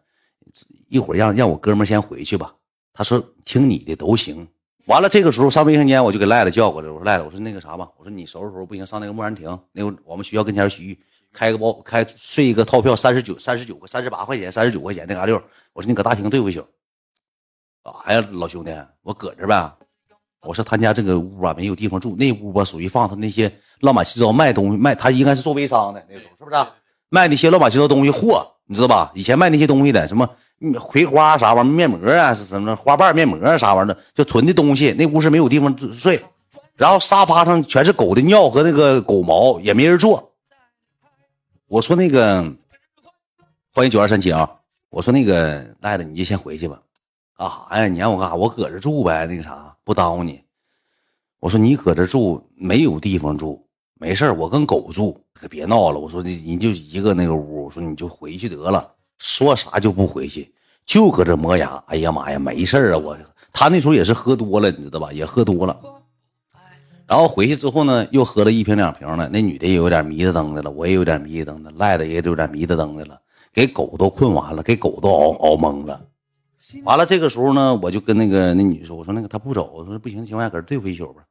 一会儿让让我哥们先回去吧。他说听你的都行。完了这个时候上卫生间，我就给赖子叫过来，我说赖子，我说那个啥吧，我说你收拾收拾不行，上那个木兰亭，那个我们学校跟前洗浴开个包开睡一个套票三十九三十九块三十八块钱三十九块钱那嘎溜。我说你搁大厅对付一宿。哎呀，老兄弟，我搁这呗。我说他家这个屋吧，没有地方住。那屋吧，属于放他那些乱七八糟卖东西卖，他应该是做微商的那时候，是不是？卖那些乱七八糟东西货，你知道吧？以前卖那些东西的，什么葵花啥玩意面膜啊，什么花瓣面膜啊啥玩意的，就囤的东西。那屋是没有地方睡，然后沙发上全是狗的尿和那个狗毛，也没人坐。我说那个，欢迎九二三七啊！我说那个赖子，你就先回去吧。干啥呀？你让我干啥？我搁这住呗，那个啥不耽误你。我说你搁这住没有地方住，没事我跟狗住，可别闹了。我说你你就一个那个屋，我说你就回去得了。说啥就不回去，就搁这磨牙。哎呀妈呀，没事啊，我他那时候也是喝多了，你知道吧？也喝多了。然后回去之后呢，又喝了一瓶两瓶了。那女的也有点迷瞪瞪的了，我也有点迷瞪瞪的，赖的也有点迷瞪瞪的了，给狗都困完了，给狗都熬熬懵了。完了，这个时候呢，我就跟那个那女说：“我说那个他不走，我说不行，情况下搁这对付一宿吧。”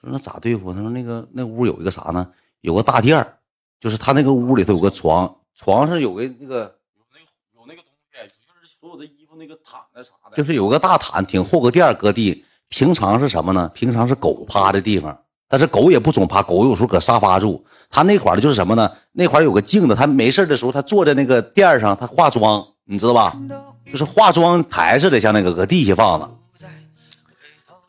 说那咋对付？他说那个那屋有一个啥呢？有个大垫儿，就是他那个屋里头有个床，床上有个那个有那个有那个东西，就是所有的衣服那个毯子啥的，就是有个大毯，挺厚个垫儿搁地。平常是什么呢？平常是狗趴的地方，但是狗也不总趴，狗有时候搁沙发住。他那块儿就是什么呢？那块儿有个镜子，他没事的时候，他坐在那个垫儿上，他化妆，你知道吧？就是化妆台似的，像那个搁地下放的。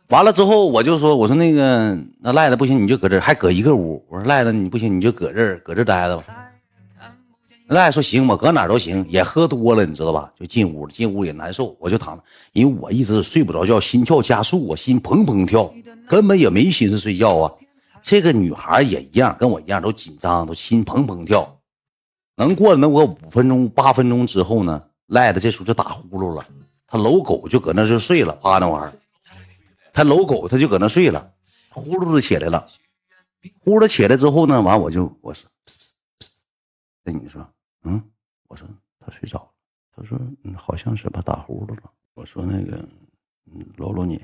完了之后，我就说，我说那个那赖子不行，你就搁这，还搁一个屋。我说赖子你不行，你就搁这儿，搁这儿待着吧。赖子说行，我搁哪儿都行。也喝多了，你知道吧？就进屋了，进屋也难受，我就躺着，因为我一直睡不着觉，心跳加速，我心砰砰跳，根本也没心思睡觉啊。这个女孩也一样，跟我一样都紧张，都心砰砰跳。能过了那个五分钟、八分钟之后呢，赖子这时候就打呼噜了，他搂狗就搁那就睡了，趴那玩意儿。他搂狗，他就搁那睡了，呼噜就起来了。呼噜起来之后呢，完我就我说，那你说，嗯，我说他睡着了。他说，嗯，好像是吧，打呼噜了。我说那个，嗯，搂搂你。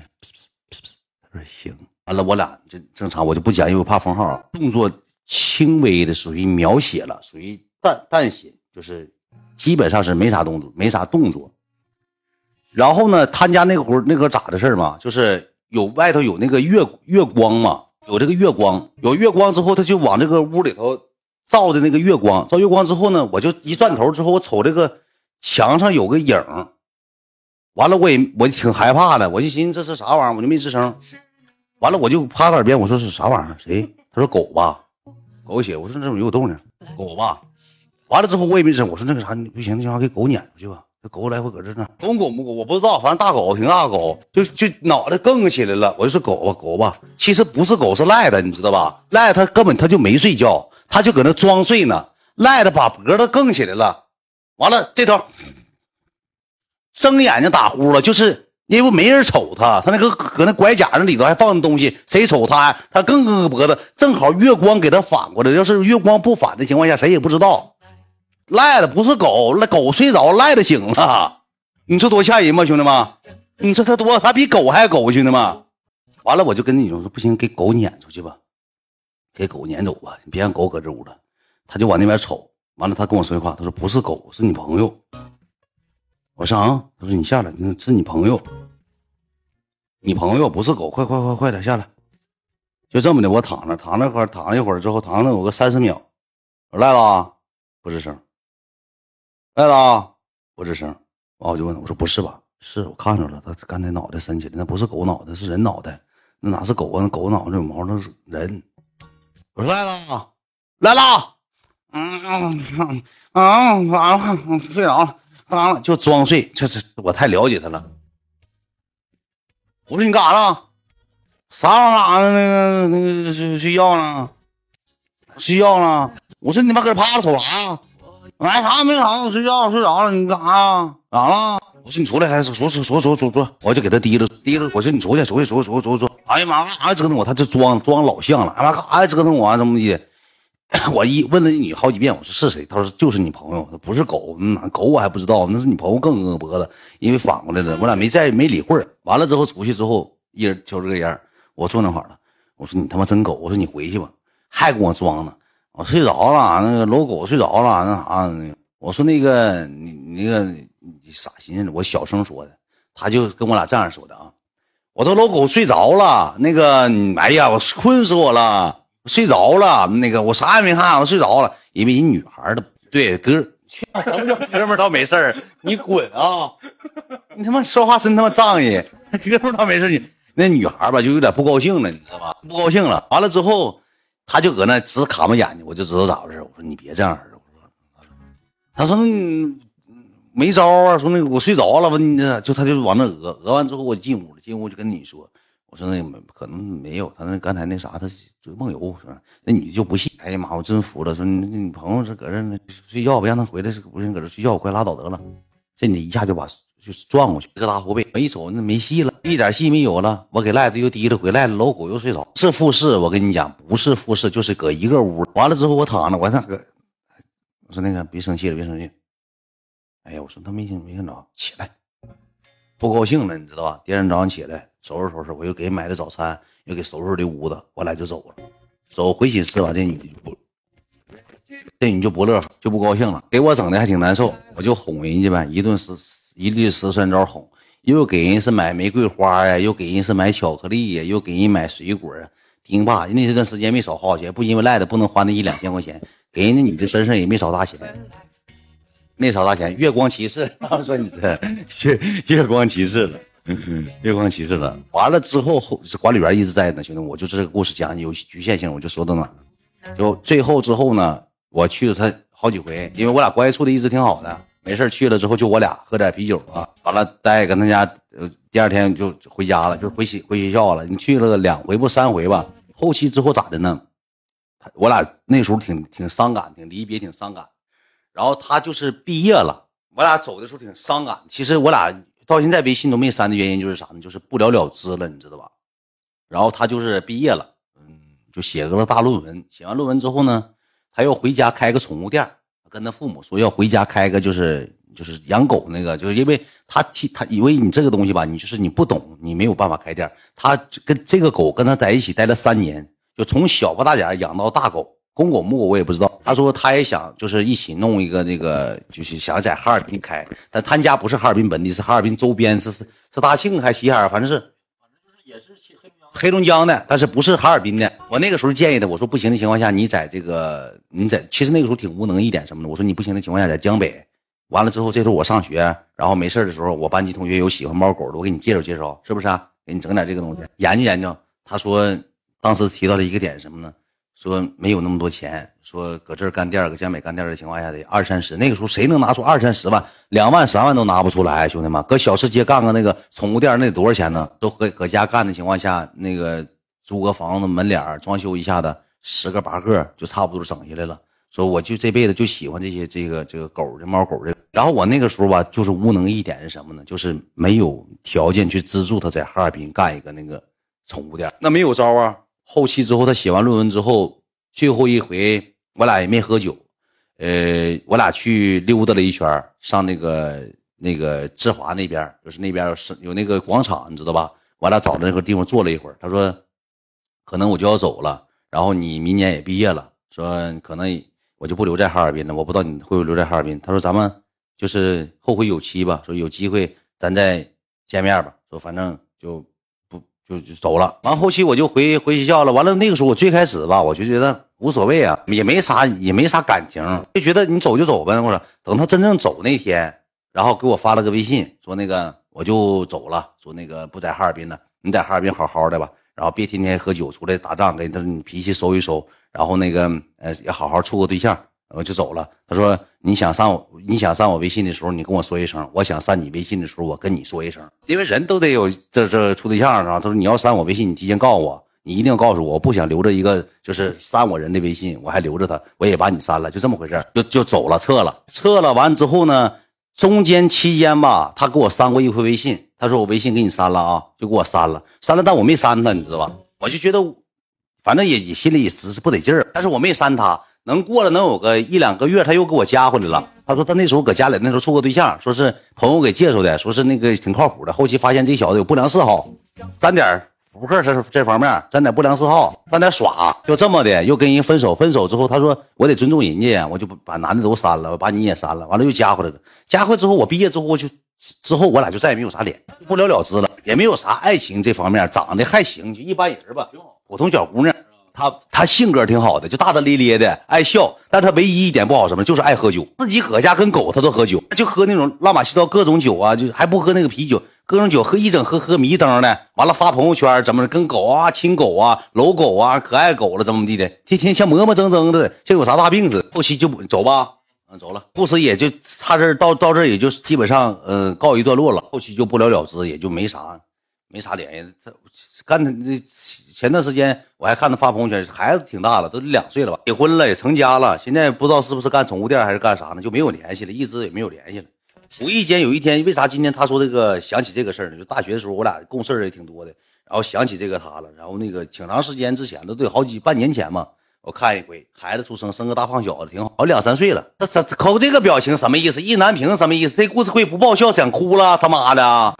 他说行。完了，我俩就正常，我就不讲，因为我怕封号。动作轻微的，属于描写了，属于淡淡写，就是基本上是没啥动作，没啥动作。然后呢，他家那会儿那个咋的事儿嘛，就是有外头有那个月月光嘛，有这个月光，有月光之后，他就往这个屋里头照的那个月光，照月光之后呢，我就一转头之后，我瞅这个墙上有个影，完了我也我挺害怕的，我就寻思这是啥玩意儿，我就没吱声。完了我就趴在耳边我说是啥玩意儿？谁？他说狗吧，狗血。我说这怎么有动静？狗吧。完了之后我也没吱声，我说那个啥，不行，那行给狗撵出去吧。狗来回搁这呢，公狗母狗我不知道，反正大狗挺大狗，就就脑袋更起来了。我就说狗吧，狗吧，其实不是狗，是赖的，你知道吧？赖他根本他就没睡觉，他就搁那装睡呢。赖的把脖子更起来了，完了这头睁眼睛打呼了，就是因为没人瞅他，他那个搁那拐角那里头还放东西，谁瞅他？他更更个脖子，正好月光给他反过来，要是月光不反的情况下，谁也不知道。赖的不是狗，那狗睡着，赖的醒了。你说多吓人吗，兄弟们？你说他多，他比狗还狗，兄弟们。完了，我就跟你说说，不行，给狗撵出去吧，给狗撵走吧，你别让狗搁这屋了。他就往那边瞅，完了，他跟我说句话，他说不是狗，是你朋友。我说啊，他说你下来，是你朋友，你朋友不是狗，快快快快点下来。就这么的，我躺那躺那块躺一会儿之后，躺了有个三十秒，我赖了，不吱声。赖子，不吱声。完我就问他，我说不是吧？是我看着了，他刚才脑袋伸起来，那不是狗脑袋，是人脑袋。那哪是狗啊？那狗脑袋有毛，那是人。我说赖子，来了。嗯嗯啊，完了，睡着了，完了就装睡。这这我太了解他了。我说你干啥了？啥玩意儿？那个那个睡睡觉呢？睡觉呢？我说你妈搁这趴着瞅啥？买，啥没啥，我睡觉睡着了。你干啥呀？咋了？我说你出来，还说说说说说说，我就给他提溜提溜。我说你出去，出去，出去，出去，出去。哎呀妈，干啥折腾我？他这装装老像了。哎妈，干啥折腾我？怎么的？我一问了你好几遍，我说是谁？他说就是你朋友，不是狗。那狗我还不知道，那是你朋友更硬脖子，因为反过来了。我俩没在没理会儿。完了之后出去之后，一人抽这个烟，我坐那块了。我说你他妈真狗！我说你回去吧，还跟我装呢。我睡着了，那个搂狗睡着了，那啥，我说那个你那个你傻心思，我小声说的，他就跟我俩这样说的啊，我都搂狗睡着了，那个哎呀，我困死我了，睡着了，那个我啥也没看，我睡着了，因为人女孩的对哥，什么叫哥们倒没事儿你滚啊，你他妈说话真他妈仗义，哥们倒没事你那女孩吧就有点不高兴了，你知道吧？不高兴了，完了之后。他就搁那直卡巴眼睛，我就知道咋回事。我说你别这样式我说，他说那没招啊。说那个我睡着了吧，你就他就往那讹讹完之后，我进屋了。进屋就跟你说，我说那没可能没有，他那刚才那啥，他就梦游是吧？那女就不信。哎呀妈，我真服了。说你你朋友是搁这睡觉吧，让他回来是不是搁这睡觉？快拉倒得了。这你一下就把就是撞过去，一个大后背。我一瞅那没戏了，一点戏没有了。我给赖子又提了回来了，老狗又睡着。是复试，我跟你讲，不是复试，就是搁一个屋。完了之后我躺着，我那个我说那个别生气了，别生气。哎呀，我说他没听没看着，起来，不高兴了，你知道吧？第二天早上起来收拾收拾，我又给买了早餐，又给收拾这屋子，我俩就走了。走回寝室吧，这女就不，这女就不乐，就不高兴了，给我整的还挺难受。我就哄人家呗，一顿十一律十三招哄，又给人是买玫瑰花呀，又给人是买巧克力呀，又给人买水果啊。丁爸，那这段时间没少花钱，不因为赖的不能花那一两千块钱，给人家女的身上也没少大钱。没少大钱，月光骑士，他 们说你这月月光骑士了，月光骑士了。完了之后，后管理员一直在呢，兄弟，我就是这个故事讲有局限性，我就说到哪。就最后之后呢，我去了他好几回，因为我俩关系处的一直挺好的，没事去了之后就我俩喝点啤酒啊，完了待跟他家，呃，第二天就回家了，就回学回学校了。你去了两回不三回吧？后期之后咋的呢？他我俩那时候挺挺伤感，挺离别，挺伤感。然后他就是毕业了，我俩走的时候挺伤感。其实我俩到现在微信都没删的原因就是啥呢？就是不了了之了，你知道吧？然后他就是毕业了，嗯，就写个大论文。写完论文之后呢，他要回家开个宠物店，跟他父母说要回家开个就是就是养狗那个，就是因为他替他以为你这个东西吧，你就是你不懂，你没有办法开店。他跟这个狗跟他在一起待了三年，就从小不大点养到大狗。公狗母狗我也不知道。他说他也想，就是一起弄一个那个，就是想在哈尔滨开，但他家不是哈尔滨本地，是哈尔滨周边，是是是大庆还是齐齐哈尔，反正是，反正就是也是黑龙江的，但是不是哈尔滨的。我那个时候建议他，我说不行的情况下，你在这个你在，其实那个时候挺无能一点什么的。我说你不行的情况下，在江北。完了之后，这时候我上学，然后没事的时候，我班级同学有喜欢猫狗的，我给你介绍介绍，是不是啊？给你整点这个东西，研究研究。他说当时提到了一个点什么呢？说没有那么多钱，说搁这儿干店儿搁江北干店儿的情况下得二三十。那个时候谁能拿出二三十万、两万、三万都拿不出来，兄弟们，搁小吃街干个那个宠物店，那得多少钱呢？都搁搁家干的情况下，那个租个房子门脸儿装修一下的，十个八个就差不多整下来了。说我就这辈子就喜欢这些这个这个狗的猫狗的。然后我那个时候吧，就是无能一点是什么呢？就是没有条件去资助他在哈尔滨干一个那个宠物店，那没有招啊。后期之后，他写完论文之后，最后一回我俩也没喝酒，呃，我俩去溜达了一圈，上那个那个志华那边，就是那边是有那个广场，你知道吧？我俩找的那个地方坐了一会儿。他说，可能我就要走了，然后你明年也毕业了，说可能我就不留在哈尔滨了。我不知道你会不会留在哈尔滨。他说咱们就是后会有期吧，说有机会咱再见面吧。说反正就。就就走了，完后期我就回回学校了。完了那个时候我最开始吧，我就觉得无所谓啊，也没啥也没啥感情，就觉得你走就走呗。我说等他真正走那天，然后给我发了个微信，说那个我就走了，说那个不在哈尔滨了，你在哈尔滨好好的吧，然后别天天喝酒出来打仗，给他你脾气收一收，然后那个呃也好好处个对象。我就走了。他说：“你想上我，你想上我微信的时候，你跟我说一声；我想删你微信的时候，我跟你说一声。因为人都得有这这处对象啊。”他说：“你要删我微信，你提前告诉我，你一定要告诉我，我不想留着一个就是删我人的微信，我还留着他，我也把你删了，就这么回事就就走了，撤了，撤了。完之后呢，中间期间吧，他给我删过一回微信，他说我微信给你删了啊，就给我删了，删了，但我没删他，你知道吧？我就觉得，反正也也心里也实是不得劲儿，但是我没删他。”能过了能有个一两个月，他又给我加回来了。他说他那时候搁家里，那时候处个对象，说是朋友给介绍的，说是那个挺靠谱的。后期发现这小子有不良嗜好，沾点扑克这这方面，沾点不良嗜好，沾点耍，就这么的又跟人分手。分手之后，他说我得尊重人家，我就把男的都删了，我把你也删了。完了又加回来了，加回来之后，我毕业之后就之后我俩就再也没有啥脸，不了了之了，也没有啥爱情这方面，长得还行，就一般人吧，普通小姑娘。他他性格挺好的，就大大咧咧的，爱笑。但他唯一一点不好什么，就是爱喝酒。自己搁家跟狗他都喝酒，就喝那种乱七糟各种酒啊，就还不喝那个啤酒，各种酒喝一整喝喝迷瞪的。完了发朋友圈，怎么跟狗啊亲狗啊搂狗啊可爱狗了怎么地的，天天像磨磨蹭蹭的，像有啥大病似的。后期就走吧，嗯，走了。故事也就差这到到这也就基本上呃告一段落了。后期就不了了之，也就没啥没啥联系。他干他那前段时间我还看他发朋友圈，孩子挺大了，都两岁了吧，结婚了也成家了，现在不知道是不是干宠物店还是干啥呢，就没有联系了，一直也没有联系了。无意间有一天，为啥今天他说这个想起这个事儿呢？就大学的时候，我俩共事也挺多的，然后想起这个他了，然后那个挺长时间之前的，对，好几半年前嘛。我看一回，孩子出生，生个大胖小子，挺好，两三岁了。他这抠这个表情什么意思？意难平什么意思？这故事会不爆笑，想哭了，他妈的！